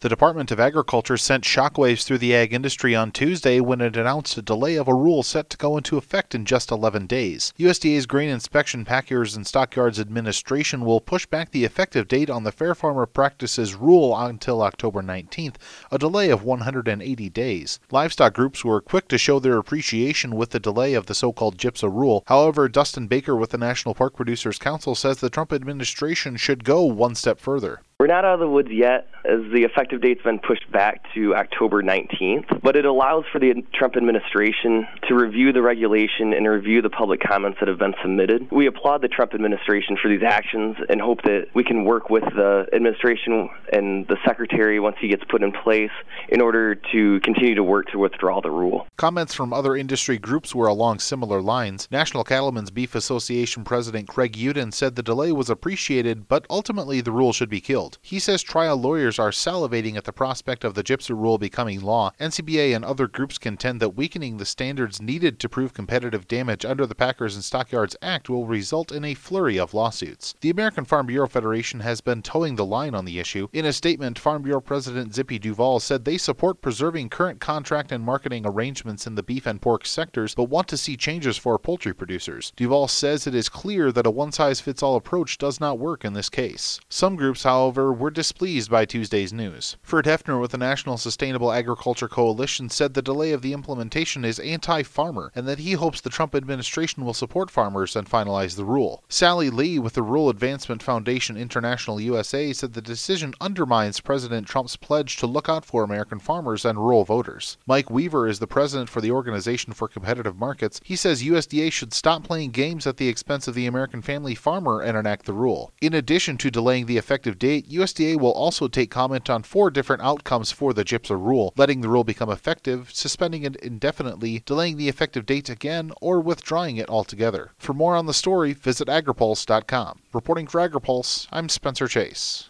The Department of Agriculture sent shockwaves through the ag industry on Tuesday when it announced a delay of a rule set to go into effect in just 11 days. USDA's Grain Inspection Packers and Stockyards Administration will push back the effective date on the Fair Farmer Practices rule until October 19th, a delay of 180 days. Livestock groups were quick to show their appreciation with the delay of the so-called GIPSA rule. However, Dustin Baker with the National Pork Producers Council says the Trump administration should go one step further. We're not out of the woods yet, as the effective date's been pushed back to October 19th, but it allows for the Trump administration to review the regulation and review the public comments that have been submitted. We applaud the Trump administration for these actions and hope that we can work with the administration and the secretary once he gets put in place in order to continue to work to withdraw the rule. Comments from other industry groups were along similar lines. National Cattlemen's Beef Association President Craig Uden said the delay was appreciated, but ultimately the rule should be killed. He says trial lawyers are salivating at the prospect of the GIPSA rule becoming law. NCBA and other groups contend that weakening the standards needed to prove competitive damage under the Packers and Stockyards Act will result in a flurry of lawsuits. The American Farm Bureau Federation has been toeing the line on the issue. In a statement, Farm Bureau President Zippy Duvall said they support preserving current contract and marketing arrangements in the beef and pork sectors, but want to see changes for poultry producers. Duvall says it is clear that a one size fits all approach does not work in this case. Some groups, however, however, were displeased by Tuesday's news. Ferd Hoefner with the National Sustainable Agriculture Coalition said the delay of the implementation is anti farmer and that he hopes the Trump administration will support farmers and finalize the rule. Sally Lee with the Rural Advancement Foundation International USA said the decision undermines President Trump's pledge to look out for American farmers and rural voters. Mike Weaver is the president for the Organization for Competitive Markets. He says USDA should stop playing games at the expense of the American family farmer and enact the rule. In addition to delaying the effective date, USDA will also take comment on four different outcomes for the GIPSA rule, letting the rule become effective, suspending it indefinitely, delaying the effective date again, or withdrawing it altogether. For more on the story, visit agripulse.com. Reporting for AgriPulse, I'm Spencer Chase.